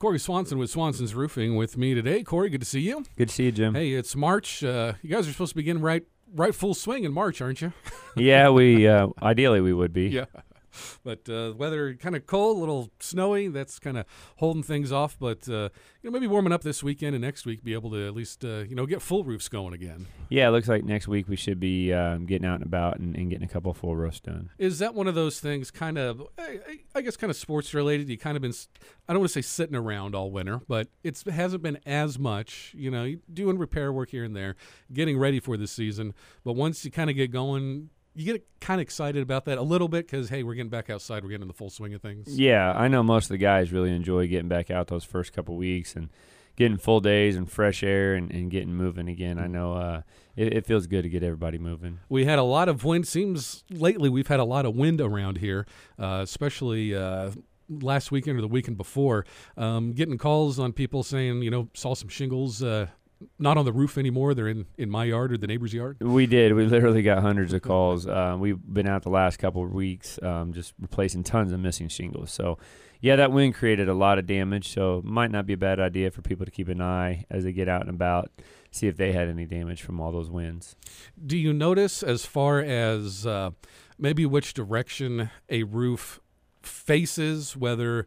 Cory Swanson with Swanson's Roofing with me today. Cory, good to see you. Good to see you, Jim. Hey, it's March. Uh, you guys are supposed to begin right right full swing in March, aren't you? yeah, we uh, ideally we would be. Yeah. But uh, weather kind of cold, a little snowy. That's kind of holding things off. But uh, you know, maybe warming up this weekend and next week, be able to at least uh, you know get full roofs going again. Yeah, it looks like next week we should be um, getting out and about and, and, getting a couple full roofs done. Is that one of those things? Kind of, I, I guess, kind of sports related. You kind of been, I don't want to say sitting around all winter, but it hasn't been as much. You know, doing repair work here and there, getting ready for the season. But once you kind of get going you get kind of excited about that a little bit because hey, we're getting back outside, we're getting in the full swing of things. Yeah, I know most of the guys really enjoy getting back out those first couple weeks and getting full days and fresh air and, and getting moving again. I know uh, it, it, feels good to get everybody moving. We had a lot of wind. Seems lately we've had a lot of wind around here, uh, especially. Uh, last weekend or the weekend before, um, getting calls on people saying, you know, saw some shingles uh, not on the roof anymore. They're in, in my yard or the neighbor's yard. We did. We literally got hundreds of calls. Uh, we've been out the last couple of weeks, um, just replacing tons of missing shingles. So, yeah, that wind created a lot of damage. So, might not be a bad idea for people to keep an eye as they get out and about, see if they had any damage from all those winds. Do you notice as far as uh, maybe which direction a roof faces, whether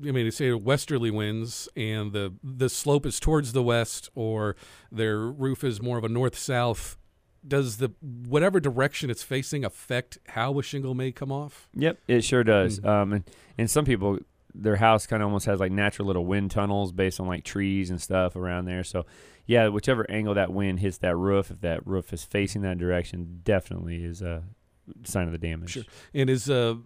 I mean, they say westerly winds and the the slope is towards the west, or their roof is more of a north south. Does the whatever direction it's facing affect how a shingle may come off? Yep, it sure does. Mm-hmm. Um, and, and some people, their house kind of almost has like natural little wind tunnels based on like trees and stuff around there. So, yeah, whichever angle that wind hits that roof, if that roof is facing that direction, definitely is a sign of the damage. Sure. And is uh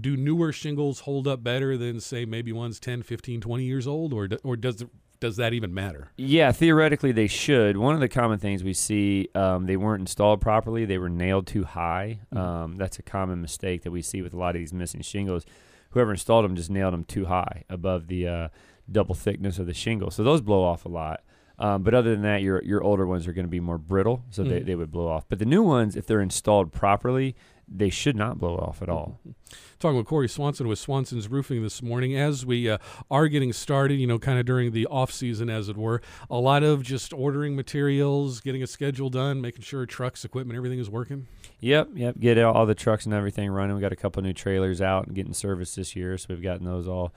do newer shingles hold up better than say maybe ones 10 15 20 years old or or does does that even matter yeah theoretically they should one of the common things we see um, they weren't installed properly they were nailed too high mm-hmm. um, that's a common mistake that we see with a lot of these missing shingles whoever installed them just nailed them too high above the uh, double thickness of the shingle so those blow off a lot um, but other than that, your your older ones are going to be more brittle, so mm-hmm. they, they would blow off. But the new ones, if they're installed properly, they should not blow off at all. Talking with Cory Swanson with Swanson's Roofing this morning, as we uh, are getting started, you know, kind of during the off season, as it were, a lot of just ordering materials, getting a schedule done, making sure trucks, equipment, everything is working. Yep, yep. Get all the trucks and everything running. We got a couple new trailers out and getting service this year, so we've gotten those all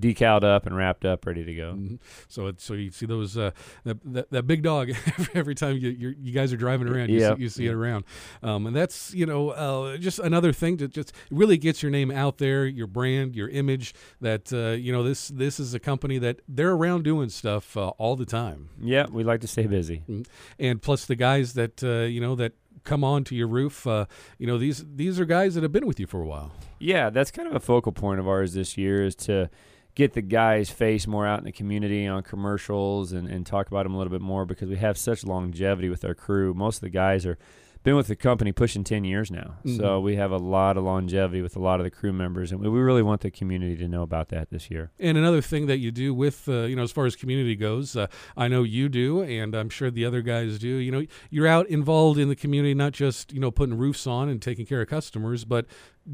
decaled up and wrapped up, ready to go. Mm-hmm. So it, so you see those uh, that, that, that big dog every time you you guys are driving around, you, yep. see, you see it around, um, and that's you know uh, just another thing that just really gets your name out there, your brand, your image. That uh, you know this this is a company that they're around doing stuff uh, all the time. Yeah, we like to stay busy, mm-hmm. and plus the guys that uh, you know that come on to your roof. Uh, you know, these these are guys that have been with you for a while. Yeah, that's kind of a focal point of ours this year is to get the guy's face more out in the community on commercials and, and talk about them a little bit more because we have such longevity with our crew. Most of the guys are been with the company pushing 10 years now. Mm-hmm. So we have a lot of longevity with a lot of the crew members, and we really want the community to know about that this year. And another thing that you do with, uh, you know, as far as community goes, uh, I know you do, and I'm sure the other guys do. You know, you're out involved in the community, not just, you know, putting roofs on and taking care of customers, but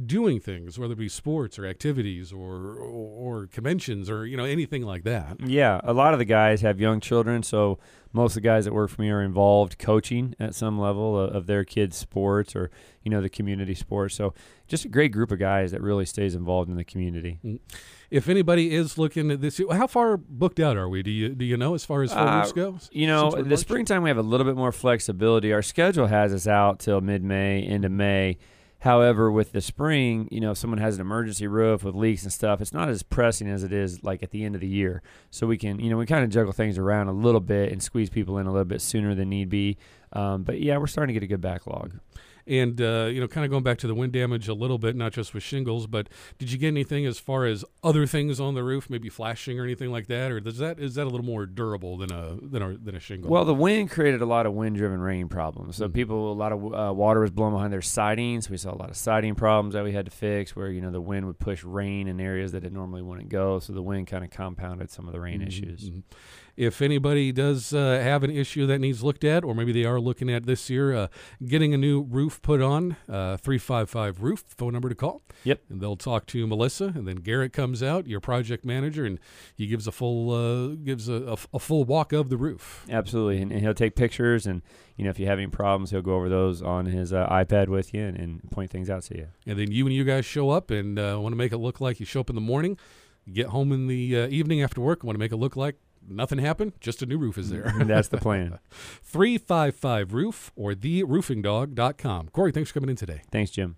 doing things, whether it be sports or activities or, or, or conventions or you know anything like that. Yeah, a lot of the guys have young children, so most of the guys that work for me are involved coaching at some level of, of, their kids' sports or you know the community sports. So just a great group of guys that really stays involved in the community. Mm. If anybody is looking at this, how far booked out are we? Do you do you know as far as full uh, goes? You know, the springtime we have a little bit more flexibility. Our schedule has us out till mid May, into May. However, with the spring, you know, if someone has an emergency roof with leaks and stuff, it's not as pressing as it is like at the end of the year. So we can, you know, we kind of juggle things around a little bit and squeeze people in a little bit sooner than need be. Um, but yeah, we're starting to get a good backlog. And uh, you know, kind of going back to the wind damage a little bit, not just with shingles, but did you get anything as far as other things on the roof, maybe flashing or anything like that, or is that is that a little more durable than a than a than a shingle? Well, the wind created a lot of wind-driven rain problems. So mm-hmm. people, a lot of uh, water was blowing behind their sidings. We saw a lot of siding problems that we had to fix, where you know the wind would push rain in areas that it normally wouldn't go. So the wind kind of compounded some of the rain mm-hmm. issues. Mm-hmm if anybody does uh, have an issue that needs looked at, or maybe they are looking at this year, uh, getting a new roof roof put on, uh, 355 Roof, phone number to call. Yep. And they'll talk to Melissa, and then Garrett comes out, your project manager, and he gives a full uh, gives a, a a full walk of the roof. Absolutely, and, and he'll take pictures, and you know if you have any problems, he'll go over those on his uh, iPad with you and, and point things out to you. And then you and you guys show up and uh, want to make it look like you show up in the morning, get home in the uh, evening after work, want to make it look like nothing happened, just a new roof is there. And that's the plan. 355 Roof or theroofingdog.com. Cory, thanks for coming in today. Thanks, Jim.